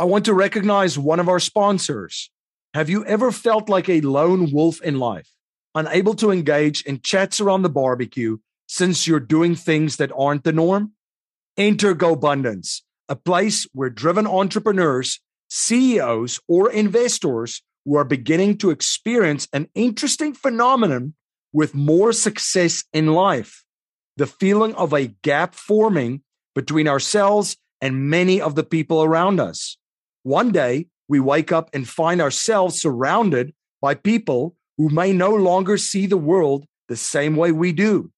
I want to recognize one of our sponsors. Have you ever felt like a lone wolf in life, unable to engage in chats around the barbecue since you're doing things that aren't the norm? Enter GoBundance, a place where driven entrepreneurs, CEOs, or investors who are beginning to experience an interesting phenomenon with more success in life the feeling of a gap forming between ourselves and many of the people around us. One day, we wake up and find ourselves surrounded by people who may no longer see the world the same way we do.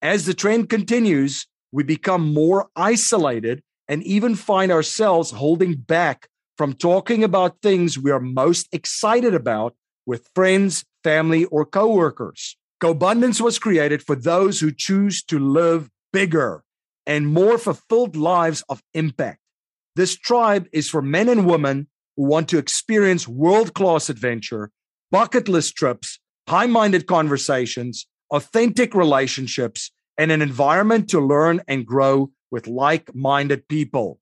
As the trend continues, we become more isolated and even find ourselves holding back from talking about things we are most excited about with friends, family, or coworkers. GoBundance was created for those who choose to live bigger and more fulfilled lives of impact. This tribe is for men and women who want to experience world class adventure, bucket list trips, high minded conversations, authentic relationships, and an environment to learn and grow with like minded people.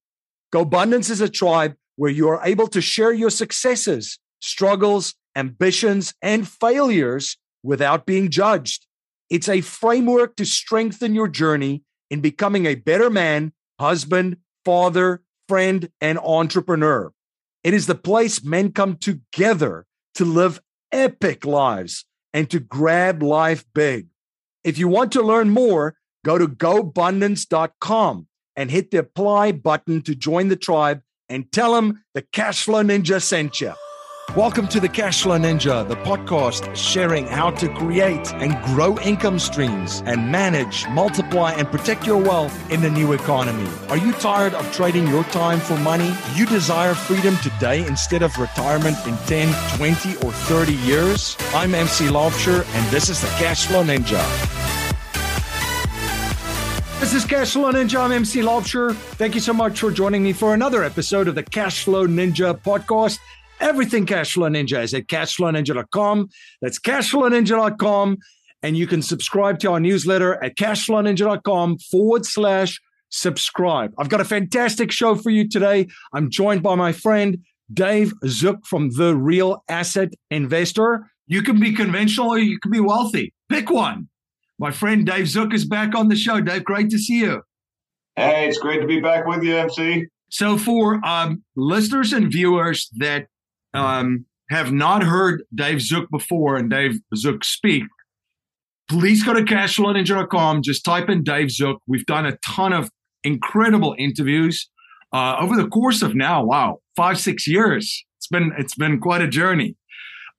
GoBundance is a tribe where you are able to share your successes, struggles, ambitions, and failures without being judged. It's a framework to strengthen your journey in becoming a better man, husband, father, friend, and entrepreneur. It is the place men come together to live epic lives and to grab life big. If you want to learn more, go to gobundance.com and hit the apply button to join the tribe and tell them the Cashflow Ninja sent you. Welcome to the Cashflow Ninja, the podcast sharing how to create and grow income streams and manage, multiply, and protect your wealth in the new economy. Are you tired of trading your time for money? You desire freedom today instead of retirement in 10, 20, or 30 years? I'm MC Laubscher, and this is the Cashflow Ninja. This is Cashflow Ninja. I'm MC Laubscher. Thank you so much for joining me for another episode of the Cashflow Ninja podcast. Everything Cashflow Ninja is at cashflowninja.com. That's cashflowninja.com. And you can subscribe to our newsletter at cashflowninja.com forward slash subscribe. I've got a fantastic show for you today. I'm joined by my friend Dave Zook from The Real Asset Investor. You can be conventional or you can be wealthy. Pick one. My friend Dave Zook is back on the show. Dave, great to see you. Hey, it's great to be back with you, MC. So, for um, listeners and viewers that um, have not heard Dave Zook before and Dave Zook speak, please go to cashflowninja.com. Just type in Dave Zook. We've done a ton of incredible interviews uh, over the course of now, wow, five six years. It's been it's been quite a journey.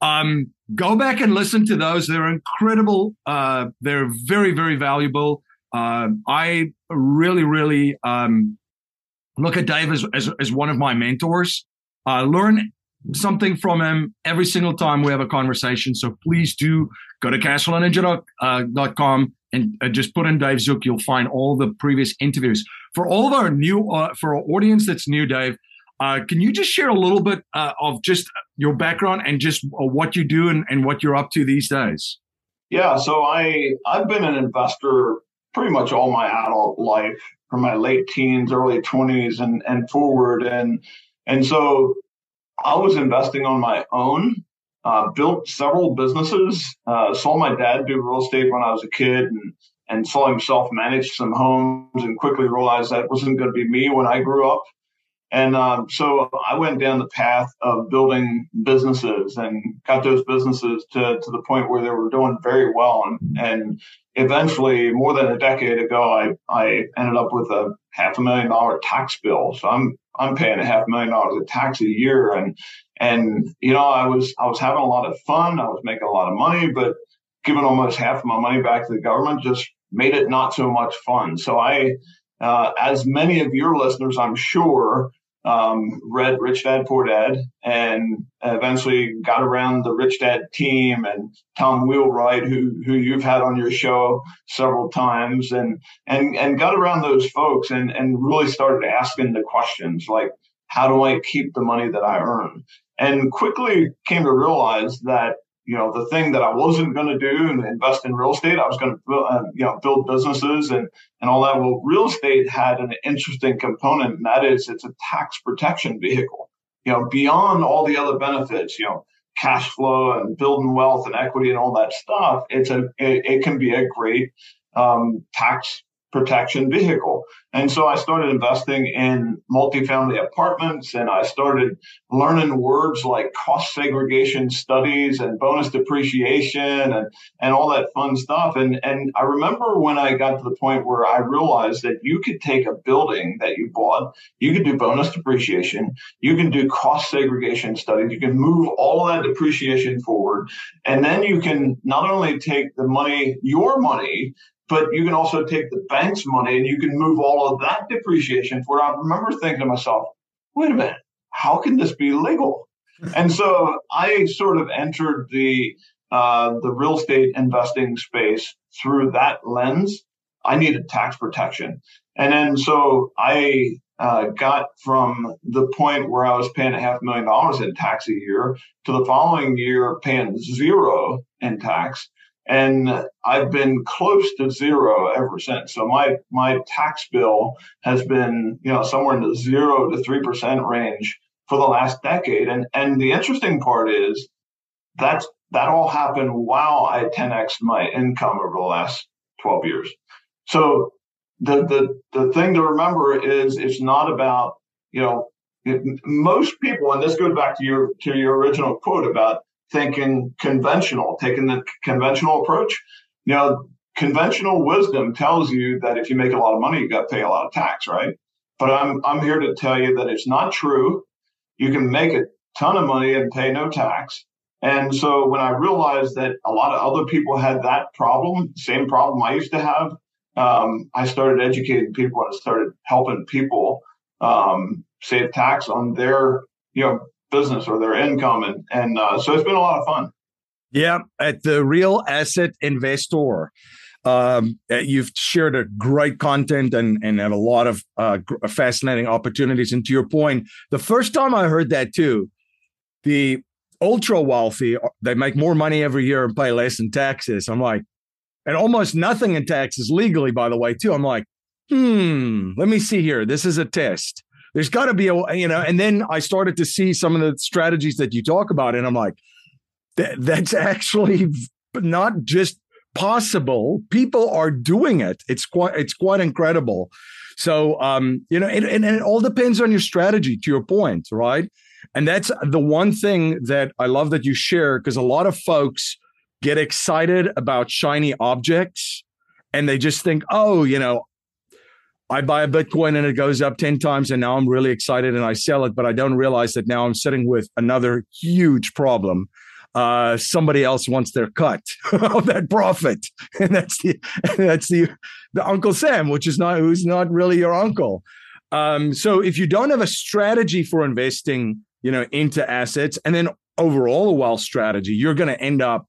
Um, go back and listen to those. They're incredible. Uh, they're very very valuable. Uh, I really really um, look at Dave as, as, as one of my mentors. Uh, learn something from him every single time we have a conversation. So please do go to cashflowninja.com uh, and uh, just put in Dave Zook. You'll find all the previous interviews. For all of our new, uh, for our audience that's new, Dave, uh, can you just share a little bit uh, of just your background and just uh, what you do and, and what you're up to these days? Yeah, so I I've been an investor pretty much all my adult life, from my late teens, early 20s, and and forward, and and so I was investing on my own, uh, built several businesses, uh, saw my dad do real estate when I was a kid and, and saw himself manage some homes and quickly realized that wasn't going to be me when I grew up. And um, so I went down the path of building businesses and got those businesses to, to the point where they were doing very well. And, and eventually, more than a decade ago, I, I ended up with a half a million dollar tax bill. So I'm I'm paying a half million dollars of tax a year, and and you know I was I was having a lot of fun. I was making a lot of money, but giving almost half of my money back to the government just made it not so much fun. So I, uh, as many of your listeners, I'm sure, um, read Rich Dad Poor Dad and eventually got around the Rich Dad team and Tom Wheelwright, who who you've had on your show several times, and and and got around those folks and and really started asking the questions like, how do I keep the money that I earn? And quickly came to realize that you know, the thing that I wasn't going to do and invest in real estate. I was going to, uh, you know, build businesses and, and all that. Well, real estate had an interesting component, and that is it's a tax protection vehicle. you know, beyond all the other benefits, you know, cash flow and building wealth and equity and all that stuff, it's a it, it can be a great um, tax protection vehicle. And so I started investing in multifamily apartments and I started learning words like cost segregation studies and bonus depreciation and, and all that fun stuff. And, and I remember when I got to the point where I realized that you could take a building that you bought, you could do bonus depreciation, you can do cost segregation studies, you can move all that depreciation forward. And then you can not only take the money, your money, but you can also take the bank's money and you can move all of that depreciation forward. I remember thinking to myself, wait a minute, how can this be legal? and so I sort of entered the uh, the real estate investing space through that lens. I needed tax protection, and then so I uh, got from the point where I was paying a half million dollars in tax a year to the following year paying zero in tax and I've been close to zero ever since. So my my tax bill has been you know somewhere in the zero to three percent range for the last decade. And and the interesting part is that's that all happened while I 10x my income over the last 12 years. So the the the thing to remember is it's not about you know most people, and this goes back to your to your original quote about thinking conventional, taking the conventional approach. You know, conventional wisdom tells you that if you make a lot of money, you got to pay a lot of tax, right? But I'm I'm here to tell you that it's not true. You can make a ton of money and pay no tax. And so when I realized that a lot of other people had that problem, same problem I used to have, um, I started educating people and started helping people um, save tax on their, you know, business or their income, and and uh, so it's been a lot of fun. Yeah, at the Real Asset Investor, um, uh, you've shared a great content and and have a lot of uh, fascinating opportunities. And to your point, the first time I heard that too, the ultra wealthy uh, they make more money every year and pay less in taxes. I'm like, and almost nothing in taxes legally, by the way, too. I'm like, hmm, let me see here. This is a test there's got to be a you know and then i started to see some of the strategies that you talk about and i'm like that, that's actually not just possible. People are doing it. It's quite it's quite incredible. So um you know and, and, and it all depends on your strategy to your point right? And that's the one thing that i love that you share because a lot of folks get excited about shiny objects and they just think oh you know I buy a Bitcoin and it goes up 10 times and now I'm really excited and I sell it, but I don't realize that now I'm sitting with another huge problem. Uh, somebody else wants their cut of that profit. And that's the that's the the Uncle Sam, which is not who's not really your uncle. Um, so if you don't have a strategy for investing, you know, into assets and then overall a wealth strategy, you're going to end up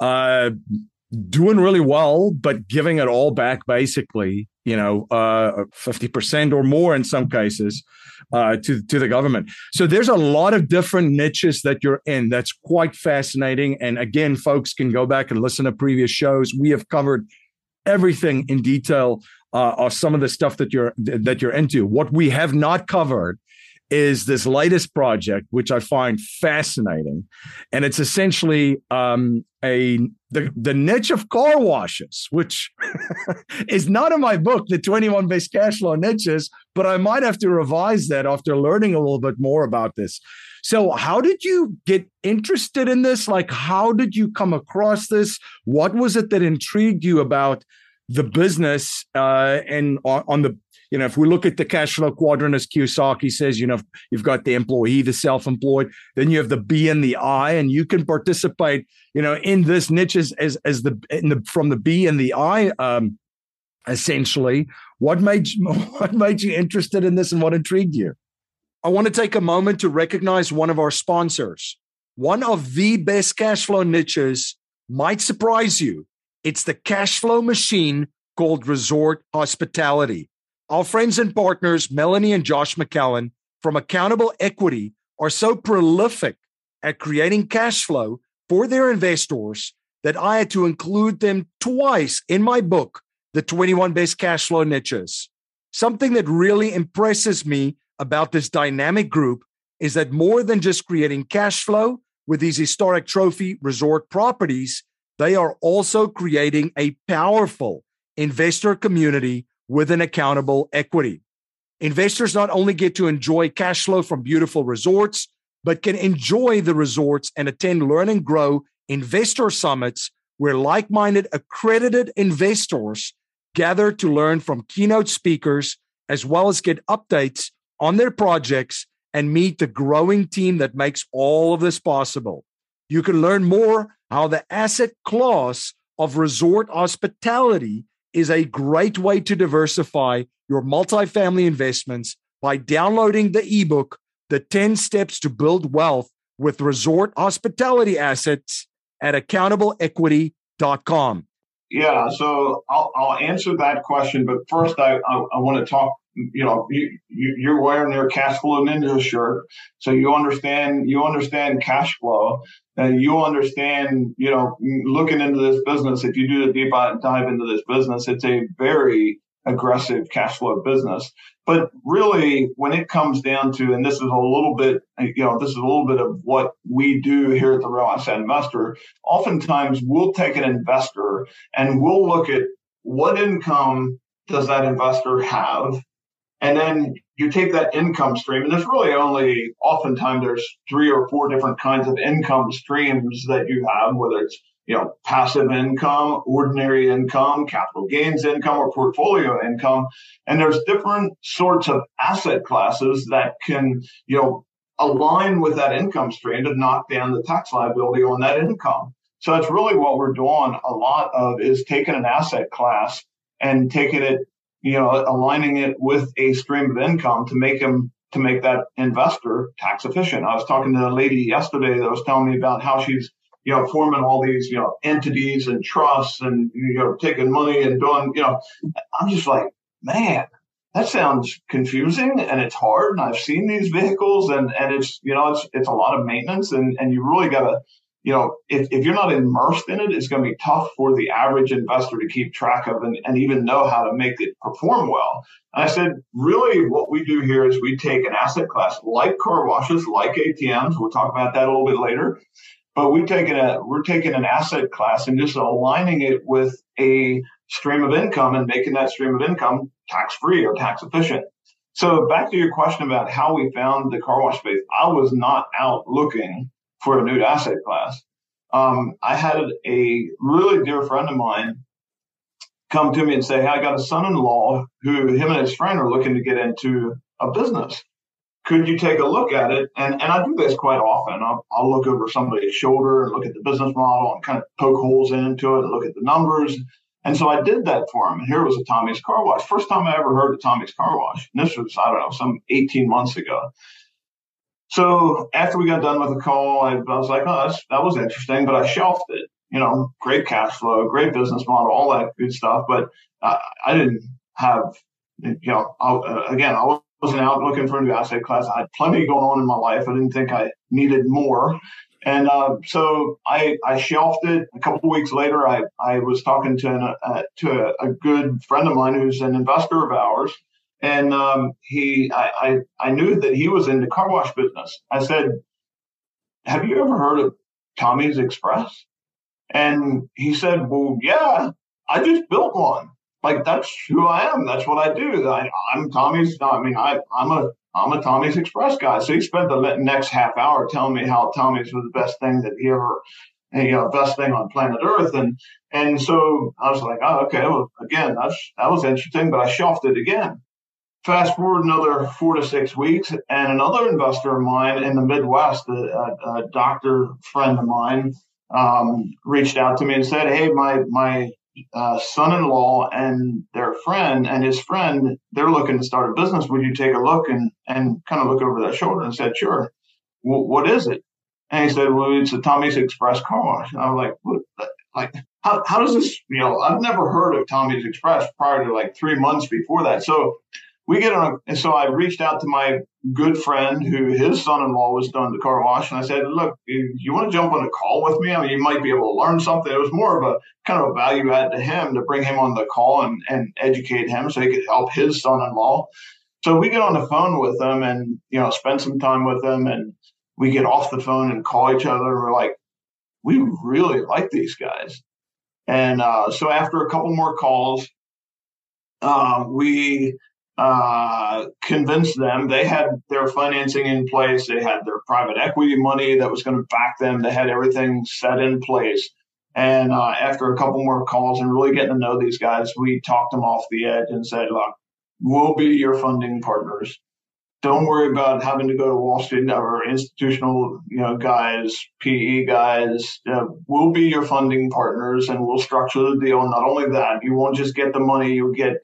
uh, doing really well, but giving it all back basically, you know, uh, 50% or more in some cases uh, to, to the government. So there's a lot of different niches that you're in. That's quite fascinating. And again, folks can go back and listen to previous shows. We have covered everything in detail uh, some of the stuff that you're that you're into. What we have not covered is this latest project, which I find fascinating, and it's essentially um, a the, the niche of car washes, which is not in my book, the 21 best cash flow niches, but I might have to revise that after learning a little bit more about this. So, how did you get interested in this? Like, how did you come across this? What was it that intrigued you about the business uh, and on, on the you know, if we look at the cash flow quadrant, as Kiyosaki says, you know, you've got the employee, the self-employed, then you have the B and the I, and you can participate, you know, in this niche as as, as the, the from the B and the I, um, essentially. What made you, what made you interested in this, and what intrigued you? I want to take a moment to recognize one of our sponsors. One of the best cash flow niches might surprise you. It's the cash flow machine called Resort Hospitality. Our friends and partners, Melanie and Josh McCallan from Accountable Equity, are so prolific at creating cash flow for their investors that I had to include them twice in my book, The 21 Best Cash Flow Niches. Something that really impresses me about this dynamic group is that more than just creating cash flow with these historic trophy resort properties, they are also creating a powerful investor community with an accountable equity. Investors not only get to enjoy cash flow from beautiful resorts, but can enjoy the resorts and attend Learn and Grow investor summits where like minded accredited investors gather to learn from keynote speakers as well as get updates on their projects and meet the growing team that makes all of this possible. You can learn more how the asset class of resort hospitality is a great way to diversify your multifamily investments by downloading the ebook, The 10 Steps to Build Wealth with Resort Hospitality Assets at accountableequity.com. Yeah, so I'll, I'll answer that question, but first I, I, I want to talk. You know, you, you, are wearing your cash flow ninja shirt, so you understand you understand cash flow, and you understand. You know, looking into this business, if you do the deep dive into this business, it's a very aggressive cash flow business. But really, when it comes down to, and this is a little bit, you know, this is a little bit of what we do here at the Real Asset Investor. Oftentimes, we'll take an investor and we'll look at what income does that investor have, and then you take that income stream, and there's really only oftentimes there's three or four different kinds of income streams that you have, whether it's you know, passive income, ordinary income, capital gains income, or portfolio income. And there's different sorts of asset classes that can, you know, align with that income stream to knock down the tax liability on that income. So that's really what we're doing a lot of is taking an asset class and taking it, you know, aligning it with a stream of income to make them to make that investor tax efficient. I was talking to a lady yesterday that was telling me about how she's you know, forming all these, you know, entities and trusts and, you know, taking money and doing, you know, I'm just like, man, that sounds confusing and it's hard. And I've seen these vehicles and, and it's, you know, it's, it's a lot of maintenance and, and you really got to, you know, if, if you're not immersed in it, it's going to be tough for the average investor to keep track of and, and even know how to make it perform well. And I said, really, what we do here is we take an asset class like car washes, like ATMs. We'll talk about that a little bit later. But we've taken a we're taking an asset class and just aligning it with a stream of income and making that stream of income tax free or tax efficient. So back to your question about how we found the car wash space, I was not out looking for a new asset class. Um, I had a really dear friend of mine come to me and say, hey, I got a son-in-law who him and his friend are looking to get into a business could you take a look at it? And, and I do this quite often. I'll, I'll, look over somebody's shoulder and look at the business model and kind of poke holes into it and look at the numbers. And so I did that for him. And here was a Tommy's Car Wash. First time I ever heard of Tommy's Car Wash. And this was, I don't know, some 18 months ago. So after we got done with the call, I, I was like, oh, that was interesting, but I shelved it. You know, great cash flow, great business model, all that good stuff. But I, I didn't have, you know, I, uh, again, I wasn't out looking for a new asset class. I had plenty going on in my life. I didn't think I needed more. And uh, so I, I shelved it. A couple weeks later, I, I was talking to, an, uh, to a, a, good friend of mine who's an investor of ours. And um, he, I, I, I knew that he was in the car wash business. I said, Have you ever heard of Tommy's Express? And he said, Well, yeah, I just built one like that's who I am. That's what I do. I, am Tommy's. I mean, I, I'm a I'm a Tommy's Express guy. So he spent the next half hour telling me how Tommy's was the best thing that he ever, you know, best thing on planet Earth. And and so I was like, oh, okay. Well, again, that's that was interesting, but I shelved it again. Fast forward another four to six weeks, and another investor of mine in the Midwest, a, a, a doctor friend of mine, um, reached out to me and said, "Hey, my my uh, son-in-law and their friend and his friend they're looking to start a business. Would you take a look and and kind of look over their shoulder and said sure what is it? And he said well it's a tommy's express car. Wash and i was like what like how, how does this you know i've never heard of tommy's express prior to like three months before that. So we get on, a, and so I reached out to my good friend who his son-in-law was doing the car wash, and I said, "Look, you want to jump on a call with me? I mean, you might be able to learn something." It was more of a kind of a value add to him to bring him on the call and and educate him so he could help his son-in-law. So we get on the phone with them and, you know, spend some time with them and we get off the phone and call each other. And we're like, we really like these guys. And uh, so after a couple more calls, uh, we uh, convinced them they had their financing in place. They had their private equity money that was going to back them. They had everything set in place. And uh, after a couple more calls and really getting to know these guys, we talked them off the edge and said, look, we'll be your funding partners. Don't worry about having to go to Wall Street or institutional, you know, guys, PE guys. Uh, we'll be your funding partners, and we'll structure the deal. Not only that, you won't just get the money; you'll get,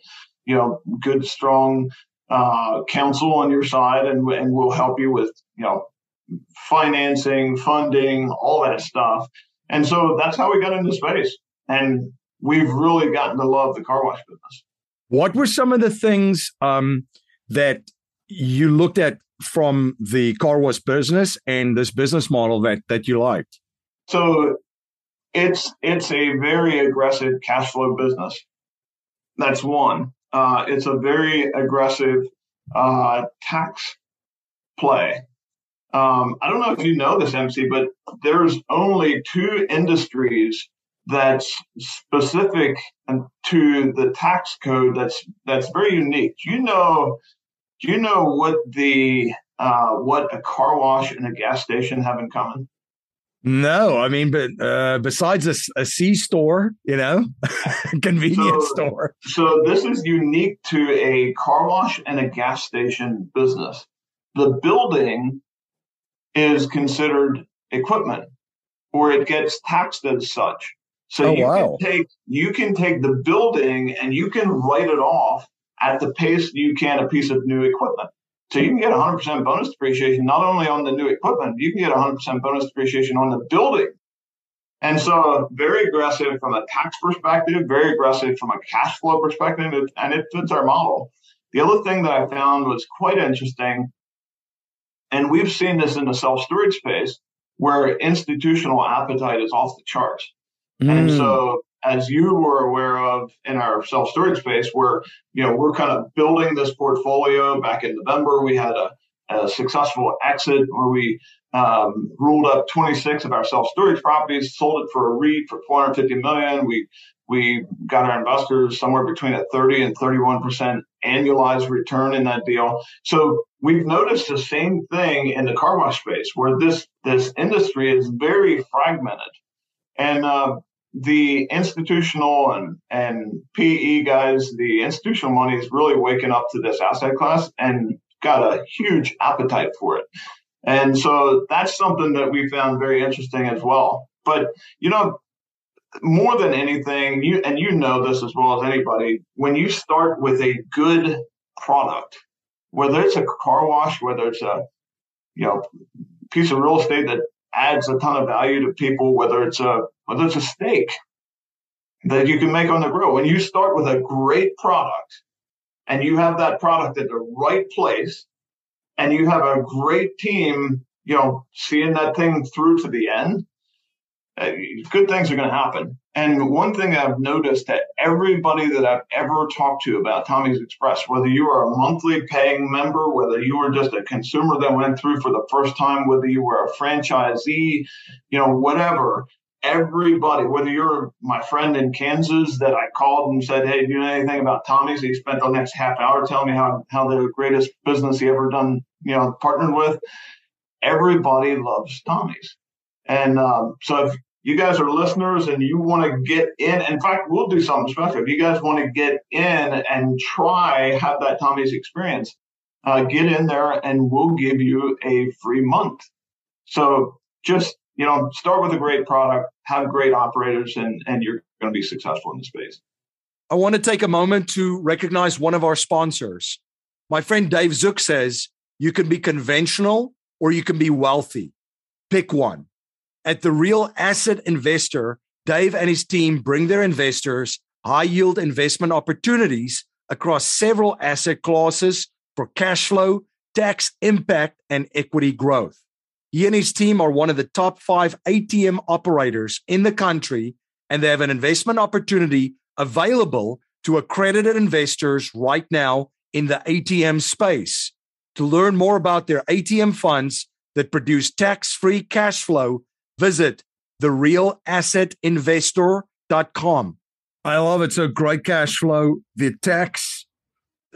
you know, good, strong uh, counsel on your side, and and we'll help you with, you know, financing, funding, all that stuff. And so that's how we got into space. And we've really gotten to love the car wash business. What were some of the things um, that you looked at from the car wash business and this business model that that you liked? So it's it's a very aggressive cash flow business. That's one. Uh, it's a very aggressive uh, tax play. Um, I don't know if you know this, MC, but there's only two industries that's specific to the tax code that's that's very unique. Do you know? Do you know what the uh, what a car wash and a gas station have in common? No, I mean, but uh, besides a, a C store, you know, convenience so, store. So this is unique to a car wash and a gas station business. The building is considered equipment or it gets taxed as such. So oh, you wow. can take you can take the building and you can write it off at the pace you can a piece of new equipment. So you can get 100% bonus depreciation not only on the new equipment, you can get 100% bonus depreciation on the building. And so very aggressive from a tax perspective, very aggressive from a cash flow perspective, and it fits our model. The other thing that I found was quite interesting and we've seen this in the self storage space where institutional appetite is off the charts. Mm. And so, as you were aware of in our self storage space, where you know we're kind of building this portfolio. Back in November, we had a, a successful exit where we um, ruled up 26 of our self storage properties, sold it for a REIT for 450 million. We we got our investors somewhere between a 30 and 31 percent annualized return in that deal. So we've noticed the same thing in the car wash space, where this this industry is very fragmented, and uh, the institutional and and PE guys, the institutional money is really waking up to this asset class and got a huge appetite for it. And so that's something that we found very interesting as well. But you know, more than anything, you and you know this as well as anybody, when you start with a good product, whether it's a car wash, whether it's a you know piece of real estate that adds a ton of value to people, whether it's a whether it's a steak that you can make on the grill, when you start with a great product and you have that product at the right place and you have a great team, you know, seeing that thing through to the end, uh, good things are going to happen. And one thing I've noticed that everybody that I've ever talked to about Tommy's Express, whether you are a monthly paying member, whether you were just a consumer that went through for the first time, whether you were a franchisee, you know, whatever, everybody, whether you're my friend in Kansas that I called and said, Hey, do you know anything about Tommy's? He spent the next half hour telling me how, how the greatest business he ever done, you know, partnered with. Everybody loves Tommy's. And um, so if you guys are listeners and you want to get in, in fact, we'll do something special. If you guys want to get in and try, have that Tommy's experience, uh, get in there and we'll give you a free month. So just, you know, start with a great product, have great operators, and, and you're going to be successful in the space. I want to take a moment to recognize one of our sponsors. My friend Dave Zook says you can be conventional or you can be wealthy. Pick one. At the Real Asset Investor, Dave and his team bring their investors high yield investment opportunities across several asset classes for cash flow, tax impact, and equity growth. He and his team are one of the top five ATM operators in the country, and they have an investment opportunity available to accredited investors right now in the ATM space. To learn more about their ATM funds that produce tax free cash flow, visit therealassetinvestor.com. I love it. So great cash flow. The tax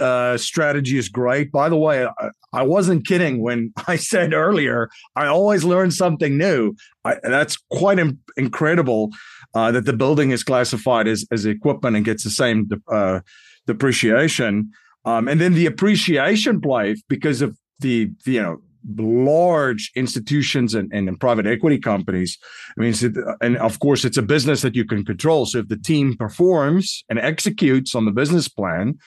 uh, strategy is great. By the way, I, I, wasn't kidding when I said earlier, I always learn something new. I, that's quite Im- incredible uh, that the building is classified as, as equipment and gets the same uh, depreciation. Um, and then the appreciation play because of the, the you know large institutions and, and, private equity companies. I mean, and of course, it's a business that you can control. So if the team performs and executes on the business plan,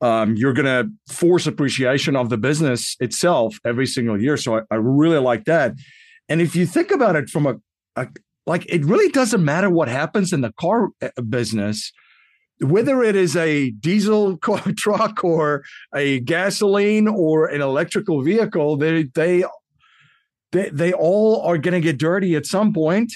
um, you're going to force appreciation of the business itself every single year. So I, I, really like that. And if you think about it from a, a like, it really doesn't matter what happens in the car uh, business whether it is a diesel truck or a gasoline or an electrical vehicle, they they they, they all are going to get dirty at some point.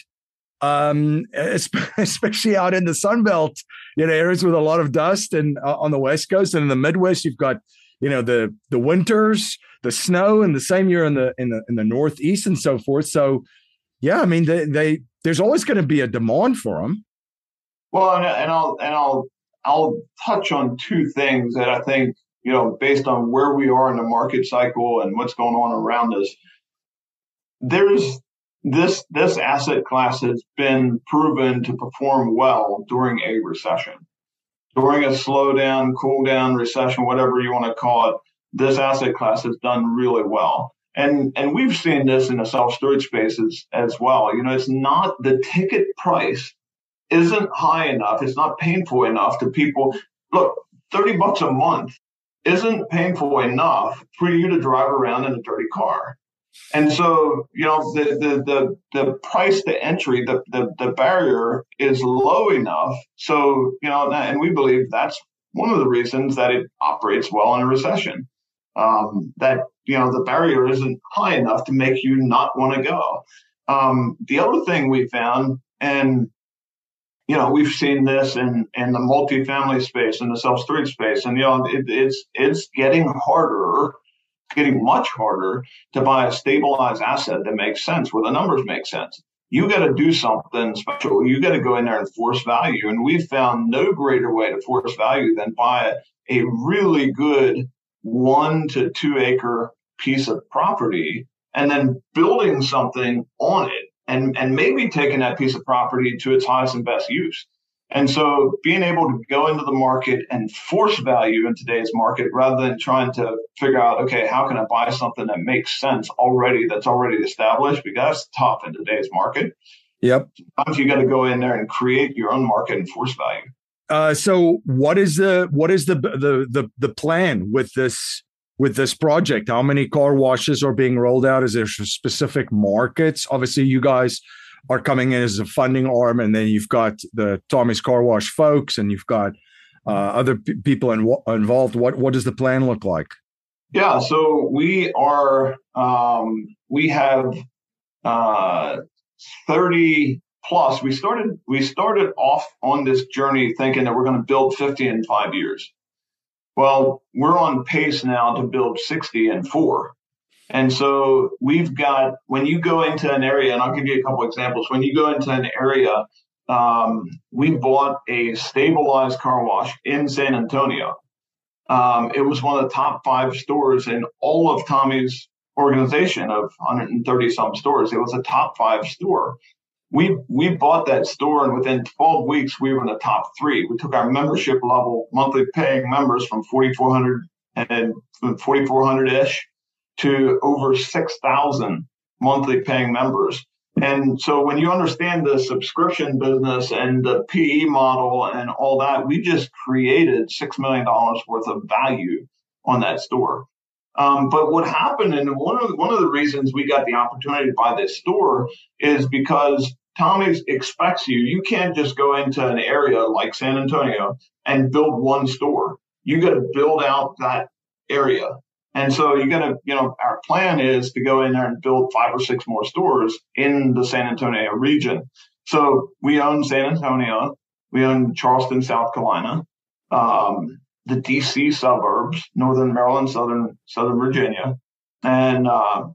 Um, especially out in the Sun Belt, you know, areas with a lot of dust, and uh, on the West Coast and in the Midwest, you've got you know the the winters, the snow, and the same year in the in the in the Northeast and so forth. So, yeah, I mean, they, they there's always going to be a demand for them. Well, and, and I'll and I'll I'll touch on two things that I think, you know, based on where we are in the market cycle and what's going on around us, there's this this asset class has been proven to perform well during a recession. During a slowdown, cool down, recession, whatever you want to call it, this asset class has done really well. And and we've seen this in the self storage spaces as well. You know, it's not the ticket price isn't high enough. It's not painful enough to people. Look, 30 bucks a month isn't painful enough for you to drive around in a dirty car. And so, you know, the the the, the price to entry, the, the the barrier is low enough. So, you know, and we believe that's one of the reasons that it operates well in a recession. Um, that you know the barrier isn't high enough to make you not want to go. Um, the other thing we found, and you know, we've seen this in, in the multifamily space and the self storage space, and you know, it, it's it's getting harder, getting much harder to buy a stabilized asset that makes sense, where the numbers make sense. You got to do something special. You got to go in there and force value, and we've found no greater way to force value than buy a really good one to two acre piece of property and then building something on it and, and maybe taking that piece of property to its highest and best use. And so being able to go into the market and force value in today's market rather than trying to figure out, okay, how can I buy something that makes sense already, that's already established? Because that's tough in today's market. Yep. Sometimes you got to go in there and create your own market and force value. Uh, so what is the what is the the the the plan with this with this project? How many car washes are being rolled out? Is there specific markets? Obviously, you guys are coming in as a funding arm, and then you've got the Tommy's Car Wash folks, and you've got uh, other p- people in, involved. What what does the plan look like? Yeah, so we are um, we have uh, thirty plus. We started we started off on this journey thinking that we're going to build fifty in five years. Well, we're on pace now to build 60 in four. And so we've got, when you go into an area, and I'll give you a couple examples. When you go into an area, um, we bought a stabilized car wash in San Antonio. Um, it was one of the top five stores in all of Tommy's organization of 130 some stores. It was a top five store we we bought that store and within 12 weeks we were in the top three. We took our membership level monthly paying members from 4400 and 4400-ish to over 6000 monthly paying members. And so when you understand the subscription business and the pe model and all that we just created $6 million worth of value on that store um, but what happened, and one of the, one of the reasons we got the opportunity to buy this store is because Tommy's Express you. You can't just go into an area like San Antonio and build one store. You got to build out that area. And so you're going to, you know, our plan is to go in there and build five or six more stores in the San Antonio region. So we own San Antonio. We own Charleston, South Carolina. Um, the DC suburbs, Northern Maryland, Southern Southern Virginia, and uh,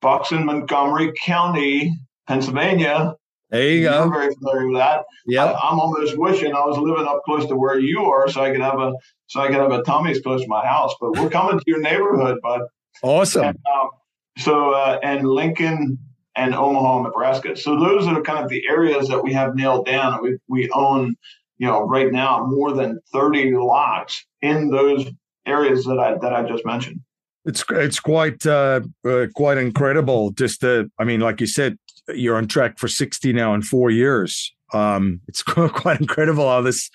Bucks in Montgomery County, Pennsylvania. There you You're go. very familiar with that. Yeah. I, am almost wishing I was living up close to where you are, so I could have a so I could have a Tommy's close to my house. But we're coming to your neighborhood, bud. Awesome. And, um, so uh, and Lincoln and Omaha, Nebraska. So those are kind of the areas that we have nailed down. We we own, you know, right now more than 30 lots in those areas that I that I just mentioned. It's it's quite uh, uh, quite incredible. Just to, I mean, like you said, you're on track for 60 now in four years. Um, it's quite incredible how this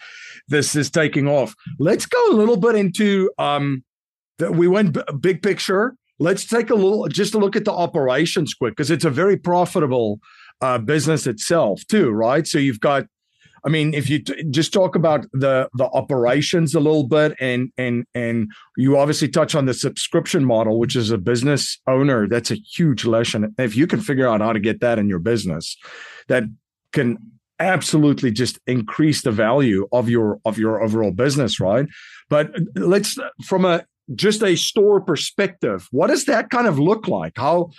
this is taking off. Let's go a little bit into um, the, we went b- big picture. Let's take a little just a look at the operations quick because it's a very profitable uh, business itself too, right? So you've got I mean, if you t- just talk about the the operations a little bit, and and and you obviously touch on the subscription model, which is a business owner, that's a huge lesson. If you can figure out how to get that in your business, that can absolutely just increase the value of your of your overall business, right? But let's from a just a store perspective, what does that kind of look like? How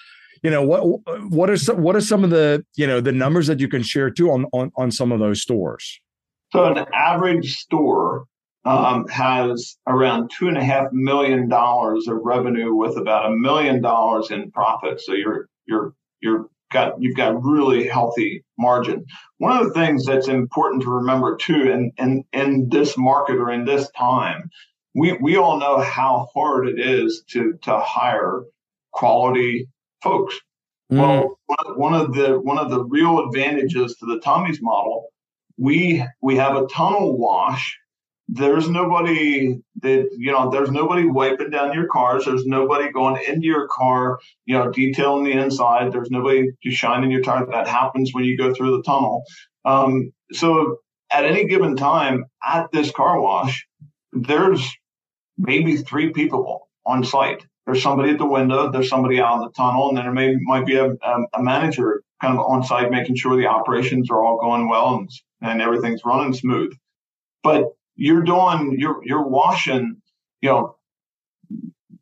you know what what are some what are some of the you know the numbers that you can share too on on, on some of those stores? So an average store um, has around two and a half million dollars of revenue with about a million dollars in profit. So you're you're you're got you've got really healthy margin. One of the things that's important to remember too in in, in this market or in this time we we all know how hard it is to to hire quality folks. Mm. Well, one of the one of the real advantages to the Tommy's model, we we have a tunnel wash. There's nobody that you know. There's nobody wiping down your cars. There's nobody going into your car, you know, detailing the inside. There's nobody just shining your tire. That happens when you go through the tunnel. Um, so at any given time at this car wash, there's maybe three people on site there's somebody at the window, there's somebody out in the tunnel, and then there may might be a, a, manager kind of on site making sure the operations are all going well and, and everything's running smooth. But you're doing you're you're washing, you know,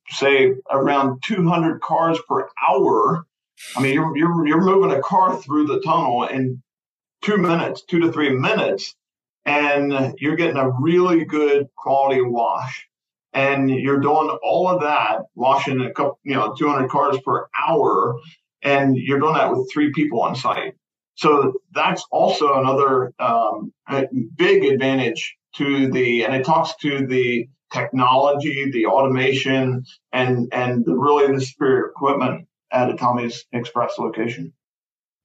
say around 200 cars per hour. I mean, you're you're you're moving a car through the tunnel in two minutes, two to three minutes, and you're getting a really good quality wash and you're doing all of that, washing a couple, you know, 200 cars per hour, and you're doing that with three people on site. So that's also another um, big advantage to the, and it talks to the technology, the automation, and and really the superior equipment at a Tommy's Express location.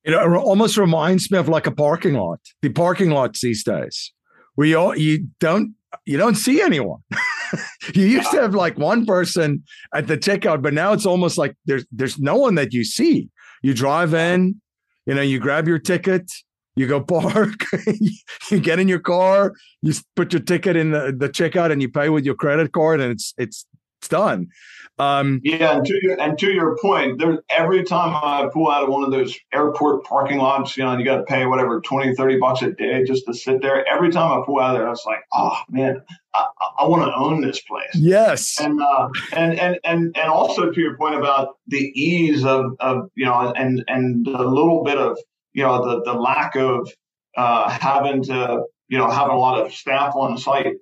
It almost reminds me of like a parking lot. The parking lots these days, where you you don't you don't see anyone. you used to have like one person at the checkout, but now it's almost like there's there's no one that you see. You drive in, you know, you grab your ticket, you go park, you get in your car, you put your ticket in the, the checkout, and you pay with your credit card, and it's it's it's done. Um, yeah, and to your and to your point, there every time I pull out of one of those airport parking lots, you know, you got to pay whatever 20, 30 bucks a day just to sit there. Every time I pull out of there, I was like, oh man, I, I want to own this place. Yes, and uh, and and and and also to your point about the ease of of you know, and and a little bit of you know the the lack of uh, having to you know having a lot of staff on site.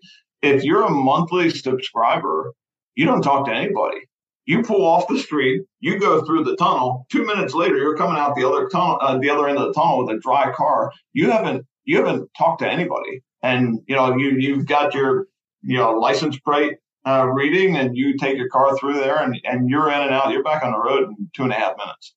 If you're a monthly subscriber you don't talk to anybody. You pull off the street, you go through the tunnel. Two minutes later, you're coming out the other tunnel, uh, the other end of the tunnel with a dry car. You haven't you haven't talked to anybody, and you know you you've got your you know license plate uh, reading, and you take your car through there, and and you're in and out. You're back on the road in two and a half minutes.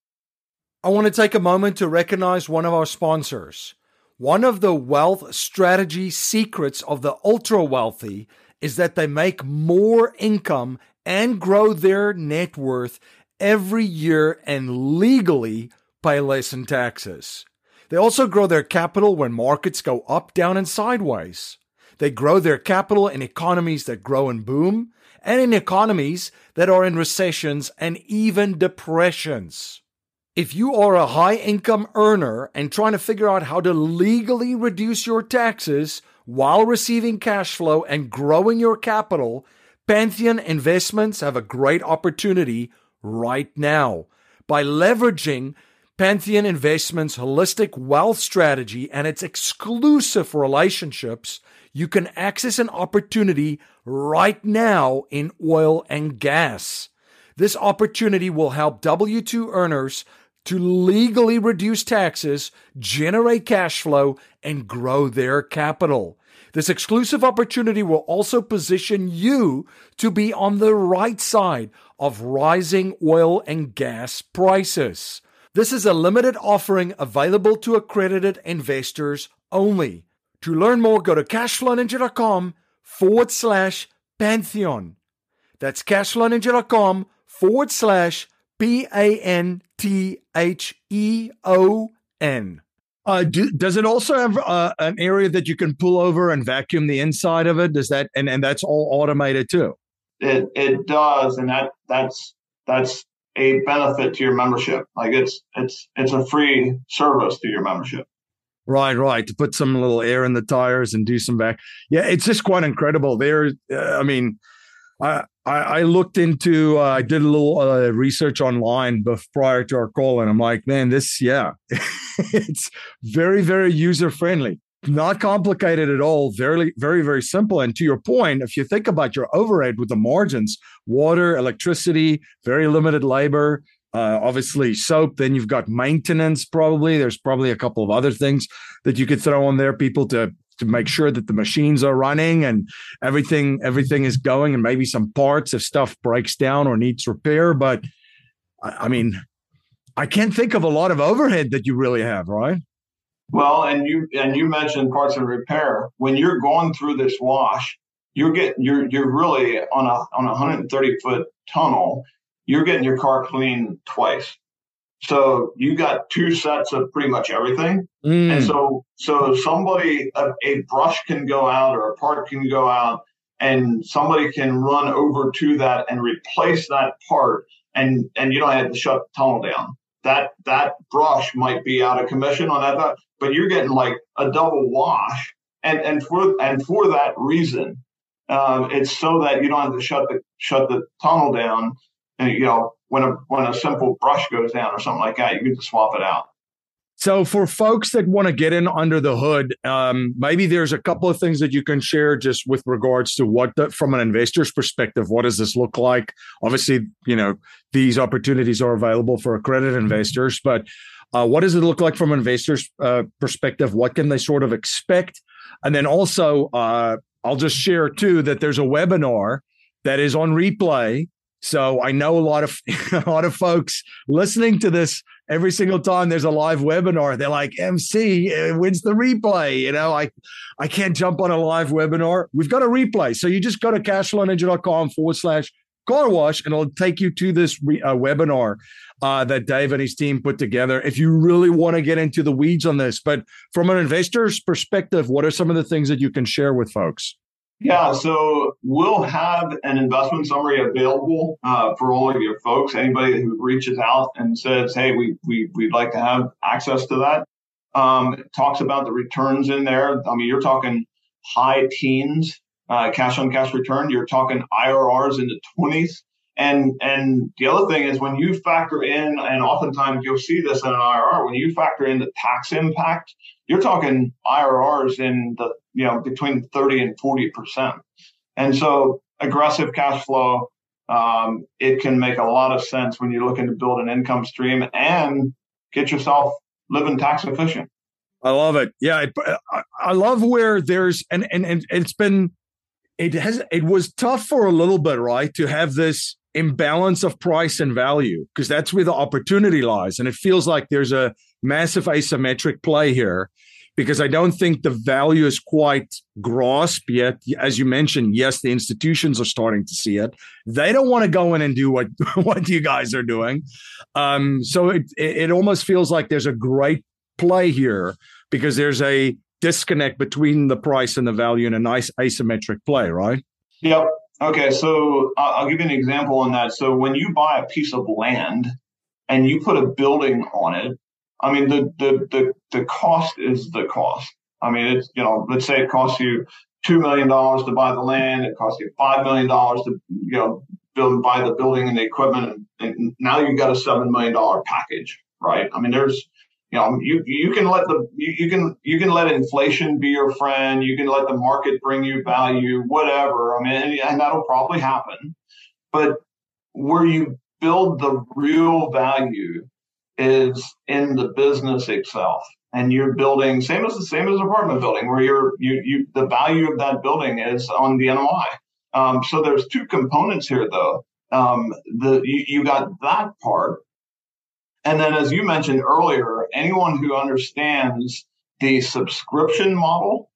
I want to take a moment to recognize one of our sponsors. One of the wealth strategy secrets of the ultra wealthy is that they make more income and grow their net worth every year and legally pay less in taxes. They also grow their capital when markets go up, down, and sideways. They grow their capital in economies that grow and boom, and in economies that are in recessions and even depressions. If you are a high income earner and trying to figure out how to legally reduce your taxes, while receiving cash flow and growing your capital, Pantheon Investments have a great opportunity right now. By leveraging Pantheon Investments' holistic wealth strategy and its exclusive relationships, you can access an opportunity right now in oil and gas. This opportunity will help W 2 earners to legally reduce taxes, generate cash flow, and grow their capital. This exclusive opportunity will also position you to be on the right side of rising oil and gas prices. This is a limited offering available to accredited investors only. To learn more, go to cashflowninja.com forward slash Pantheon. That's cashflowninja.com forward slash P A N T H E O N. Uh, do, does it also have uh, an area that you can pull over and vacuum the inside of it? Does that and, and that's all automated too? It it does, and that that's that's a benefit to your membership. Like it's it's it's a free service to your membership. Right, right. To put some little air in the tires and do some back. Yeah, it's just quite incredible. There, uh, I mean, I, I, looked into, uh, I did a little uh, research online before, prior to our call, and I'm like, man, this, yeah, it's very, very user friendly, not complicated at all. Very, very, very simple. And to your point, if you think about your overhead with the margins, water, electricity, very limited labor, uh, obviously soap. Then you've got maintenance. Probably there's probably a couple of other things that you could throw on there. People to to make sure that the machines are running and everything everything is going and maybe some parts if stuff breaks down or needs repair but I, I mean i can't think of a lot of overhead that you really have right? Well and you and you mentioned parts and repair. When you're going through this wash you're getting you're you're really on a on a 130 foot tunnel. You're getting your car cleaned twice so you got two sets of pretty much everything. Mm. And so, so somebody, a, a, brush can go out or a part can go out and somebody can run over to that and replace that part and, and you don't have to shut the tunnel down. That, that brush might be out of commission on that, but you're getting like a double wash. And, and for, and for that reason, um, it's so that you don't have to shut the, shut the tunnel down and, you know, when a when a simple brush goes down or something like that, you get to swap it out. So, for folks that want to get in under the hood, um, maybe there's a couple of things that you can share just with regards to what, the, from an investor's perspective, what does this look like? Obviously, you know these opportunities are available for accredited investors, but uh, what does it look like from an investor's uh, perspective? What can they sort of expect? And then also, uh, I'll just share too that there's a webinar that is on replay so I know a lot of a lot of folks listening to this every single time there's a live webinar. They're like, MC, uh, when's the replay? You know, I I can't jump on a live webinar. We've got a replay. So you just go to cashflowninja.com forward slash car wash and it'll take you to this re, uh, webinar uh, that Dave and his team put together. If you really want to get into the weeds on this, but from an investor's perspective, what are some of the things that you can share with folks? Yeah, so we'll have an investment summary available uh, for all of your folks. Anybody who reaches out and says, "Hey, we we we'd like to have access to that," um, talks about the returns in there. I mean, you're talking high teens uh, cash on cash return. You're talking IRRs in the twenties. And and the other thing is when you factor in, and oftentimes you'll see this in an IRR, when you factor in the tax impact, you're talking IRRs in the you know between 30 and 40 percent. And so aggressive cash flow, um, it can make a lot of sense when you're looking to build an income stream and get yourself living tax efficient. I love it. Yeah, I, I love where there's and and and it's been it has it was tough for a little bit, right, to have this imbalance of price and value because that's where the opportunity lies and it feels like there's a massive asymmetric play here because I don't think the value is quite grasped yet. As you mentioned, yes, the institutions are starting to see it. They don't want to go in and do what what you guys are doing. Um, so it it almost feels like there's a great play here because there's a disconnect between the price and the value in a nice asymmetric play, right? Yep. Okay, so I'll give you an example on that. So when you buy a piece of land and you put a building on it, I mean the the the, the cost is the cost. I mean, it's, you know, let's say it costs you $2 million to buy the land. It costs you $5 million to, you know, build, buy the building and the equipment. And, and now you've got a $7 million package, right? I mean, there's, you know, you, you can let the, you, you can, you can let inflation be your friend. You can let the market bring you value, whatever. I mean, and, and that'll probably happen. But where you build the real value is in the business itself and you're building same as the same as apartment building where you're you you the value of that building is on the NOI. Um, so there's two components here though. Um, the you, you got that part, and then as you mentioned earlier, anyone who understands the subscription model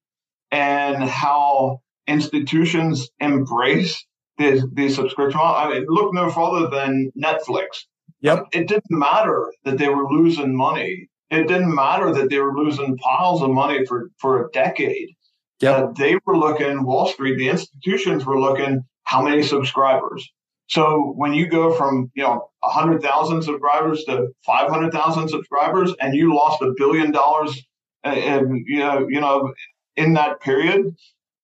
and how institutions embrace the, the subscription model. I mean, look no further than Netflix. Yep. It didn't matter that they were losing money it didn't matter that they were losing piles of money for, for a decade. Yep. Uh, they were looking, Wall Street, the institutions were looking, how many subscribers? So when you go from, you know, 100,000 subscribers to 500,000 subscribers and you lost a billion dollars, uh, you know, you know, in that period,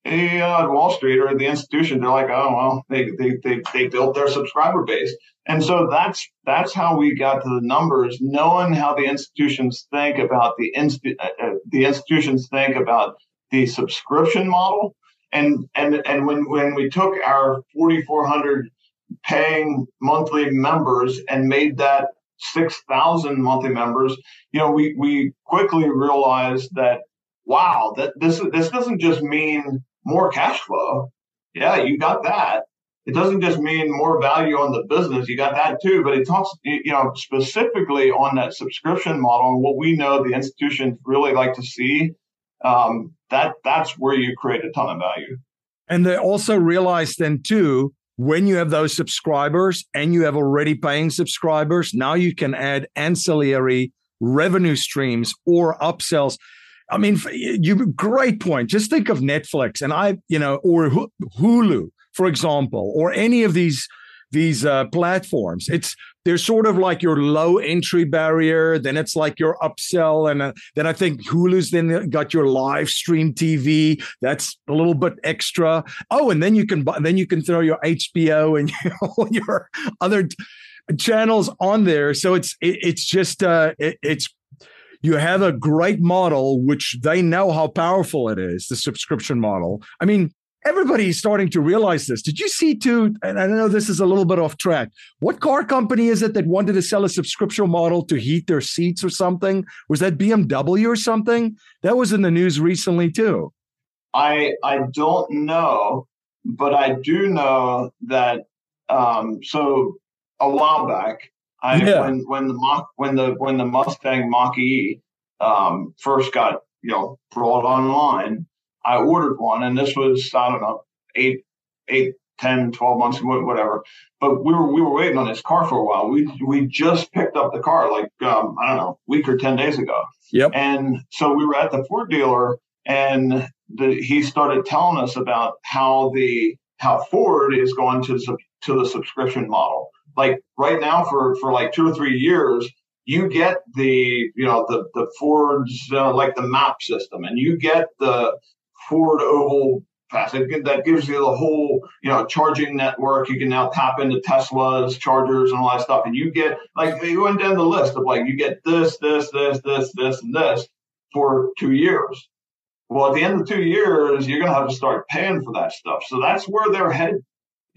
uh, Wall Street or the institutions, they're like, oh well, they, they they they built their subscriber base, and so that's that's how we got to the numbers, knowing how the institutions think about the inst- uh, uh, the institutions think about the subscription model, and and and when when we took our 4,400 paying monthly members and made that 6,000 monthly members, you know, we we quickly realized that wow, that this this doesn't just mean more cash flow. Yeah, you got that. It doesn't just mean more value on the business. You got that too, but it talks, you know, specifically on that subscription model and what we know the institutions really like to see. Um, that that's where you create a ton of value. And they also realize then too, when you have those subscribers and you have already paying subscribers, now you can add ancillary revenue streams or upsells. I mean, you great point. Just think of Netflix and I, you know, or Hulu, for example, or any of these these uh, platforms. It's they're sort of like your low entry barrier. Then it's like your upsell, and uh, then I think Hulu's then got your live stream TV. That's a little bit extra. Oh, and then you can buy, then you can throw your HBO and your other channels on there. So it's it, it's just uh, it, it's you have a great model, which they know how powerful it is, the subscription model. I mean, everybody's starting to realize this. Did you see too? And I know this is a little bit off track. What car company is it that wanted to sell a subscription model to heat their seats or something? Was that BMW or something? That was in the news recently too. I I don't know, but I do know that um, so a while back I yeah. when when the Mach when the when the Mustang Mach E um, first got you know brought online, I ordered one, and this was I don't know eight eight 10, 12 months, whatever. But we were we were waiting on this car for a while. We we just picked up the car like um, I don't know, week or ten days ago. Yep. And so we were at the Ford dealer, and the, he started telling us about how the how Ford is going to to the subscription model like right now for for like two or three years you get the you know the the Ford's uh, like the map system, and you get the Ford Oval Pass. That gives you the whole you know charging network. You can now tap into Tesla's chargers and all that stuff, and you get like you went down the list of like you get this, this, this, this, this, and this for two years. Well, at the end of two years, you're going to have to start paying for that stuff. So that's where they're headed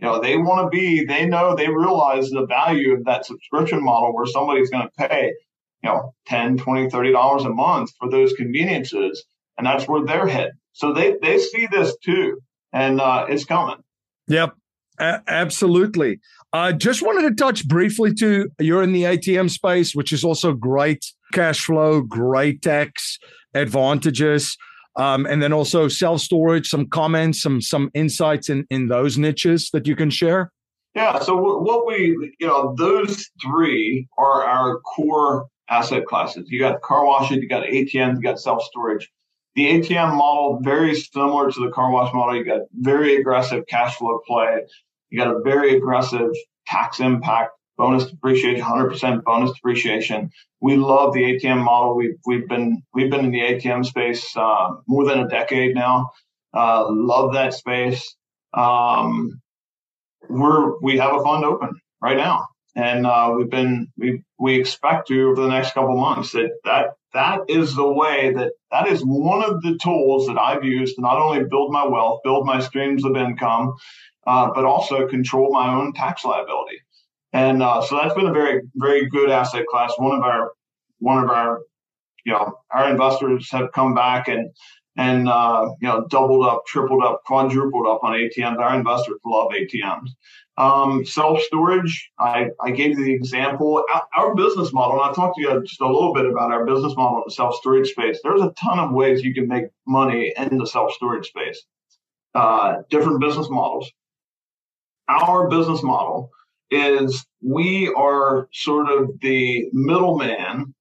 you know they want to be they know they realize the value of that subscription model where somebody's going to pay you know 10 20 30 dollars a month for those conveniences and that's where they're headed. So they they see this too and uh, it's coming. Yep. A- absolutely. I uh, just wanted to touch briefly to you're in the atm space which is also great cash flow great tax advantages um, and then also self storage, some comments, some some insights in in those niches that you can share. Yeah. So what we you know those three are our core asset classes. You got car washes, you got ATMs, you got self storage. The ATM model very similar to the car wash model. You got very aggressive cash flow play. You got a very aggressive tax impact bonus depreciation, 100% bonus depreciation. We love the ATM model. We've we've been we've been in the ATM space uh, more than a decade now. Uh, love that space. Um, we're we have a fund open right now, and uh, we've been we we expect to over the next couple months that that that is the way that that is one of the tools that I've used to not only build my wealth, build my streams of income, uh, but also control my own tax liability. And uh, so that's been a very, very good asset class. One of our, one of our, you know, our investors have come back and and uh, you know doubled up, tripled up, quadrupled up on ATMs. Our investors love ATMs. Um, self storage. I, I gave you the example. Our, business model, and I talked to you just a little bit about our business model in the self storage space. There's a ton of ways you can make money in the self storage space. Uh, different business models. Our business model is we are sort of the middleman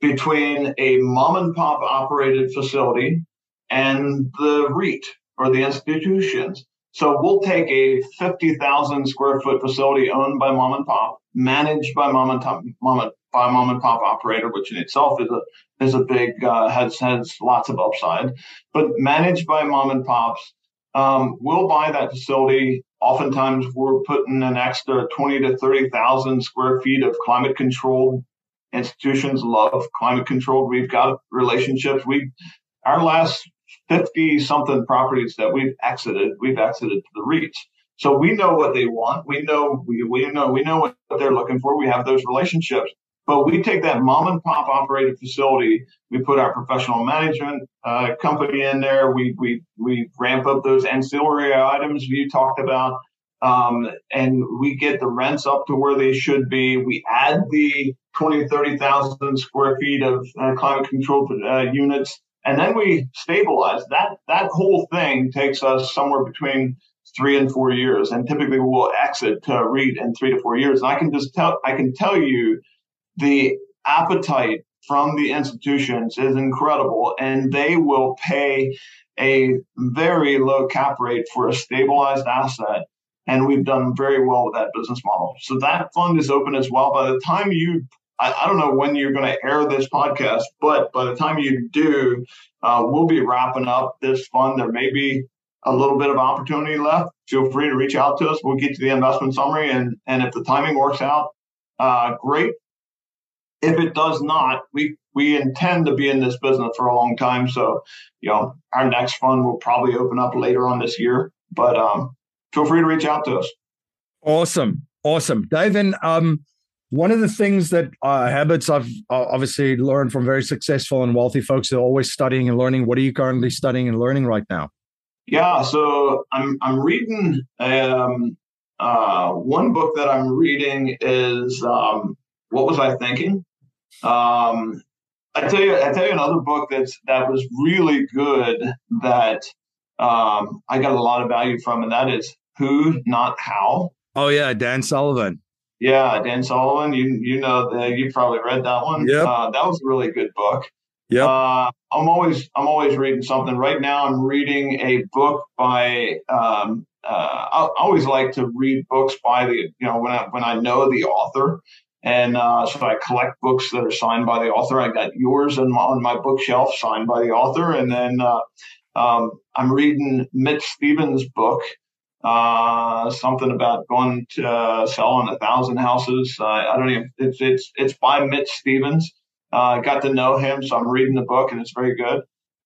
between a mom and pop operated facility and the REIT or the institutions. So we'll take a 50,000 square foot facility owned by mom and pop, managed by mom and pop, mom and, by mom and pop operator, which in itself is a is a big uh, has has lots of upside, but managed by mom and pops. Um, we'll buy that facility Oftentimes, we're putting an extra 20 to 30,000 square feet of climate controlled institutions. Love climate controlled. We've got relationships. We, our last 50 something properties that we've exited, we've exited to the REITs. So we know what they want. We know we, we know we know what they're looking for. We have those relationships. But we take that mom and pop operated facility, we put our professional management uh, company in there. We, we, we ramp up those ancillary items you talked about. Um, and we get the rents up to where they should be. We add the 20, 30,000 square feet of uh, climate controlled uh, units. And then we stabilize that. That whole thing takes us somewhere between three and four years. And typically we'll exit to REIT in three to four years. And I can just tell, I can tell you the appetite from the institutions is incredible and they will pay a very low cap rate for a stabilized asset and we've done very well with that business model. So that fund is open as well. By the time you i, I don't know when you're going to air this podcast but by the time you do uh, we'll be wrapping up this fund. There may be a little bit of opportunity left. Feel free to reach out to us. We'll get to the investment summary and and if the timing works out uh, great if it does not, we we intend to be in this business for a long time. So, you know, our next fund will probably open up later on this year. But um, feel free to reach out to us. Awesome, awesome, Dave. And um, one of the things that uh, habits I've uh, obviously learned from very successful and wealthy folks are always studying and learning. What are you currently studying and learning right now? Yeah, so I'm I'm reading um, uh, one book that I'm reading is um, What Was I Thinking? Um, I tell you, I tell you another book that's that was really good that um, I got a lot of value from, and that is Who, Not How. Oh yeah, Dan Sullivan. Yeah, Dan Sullivan. You you know the, you probably read that one. Yeah, uh, that was a really good book. Yeah, uh, I'm always I'm always reading something. Right now, I'm reading a book by. Um, uh, I always like to read books by the you know when I when I know the author. And uh, so I collect books that are signed by the author. I got yours on my, on my bookshelf, signed by the author. And then uh, um, I'm reading Mitch Stevens' book, uh, something about going to uh, selling a thousand houses. I don't even. It's it's it's by Mitch Stevens. Uh, I got to know him, so I'm reading the book, and it's very good.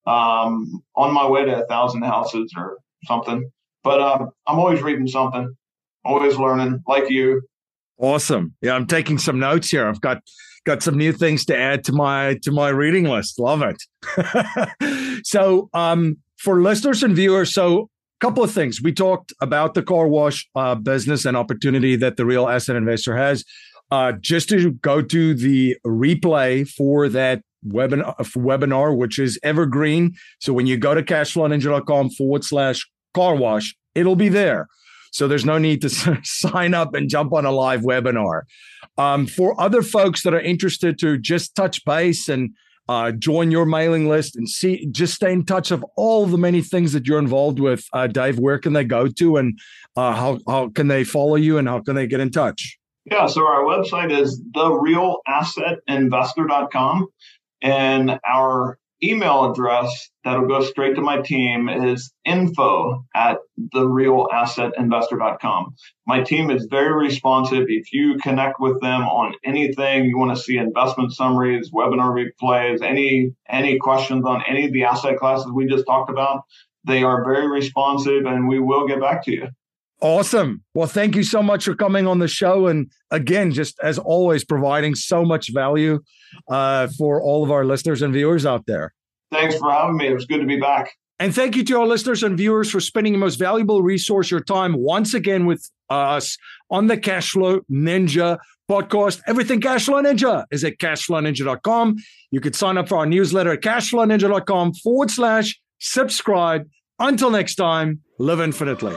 Um, on my way to a thousand houses or something. But um, I'm always reading something, always learning, like you. Awesome. Yeah, I'm taking some notes here. I've got got some new things to add to my to my reading list. Love it. so, um, for listeners and viewers, so a couple of things. We talked about the car wash uh, business and opportunity that the real asset investor has. Uh, just to go to the replay for that webinar, webinar, which is evergreen. So when you go to cashflowninja.com forward slash car wash, it'll be there. So there's no need to sign up and jump on a live webinar. Um, for other folks that are interested to just touch base and uh, join your mailing list and see, just stay in touch of all the many things that you're involved with, uh, Dave, where can they go to and uh, how, how can they follow you and how can they get in touch? Yeah, so our website is therealassetinvestor.com and our email address that'll go straight to my team is info at therealassetinvestor.com. My team is very responsive. If you connect with them on anything, you want to see investment summaries, webinar replays, any any questions on any of the asset classes we just talked about, they are very responsive and we will get back to you. Awesome. Well, thank you so much for coming on the show. And again, just as always, providing so much value uh, for all of our listeners and viewers out there. Thanks for having me. It was good to be back. And thank you to our listeners and viewers for spending the most valuable resource, your time, once again with us on the Cashflow Ninja podcast. Everything Cashflow Ninja is at cashflowninja.com. You could sign up for our newsletter at cashflowninja.com forward slash subscribe. Until next time, live infinitely.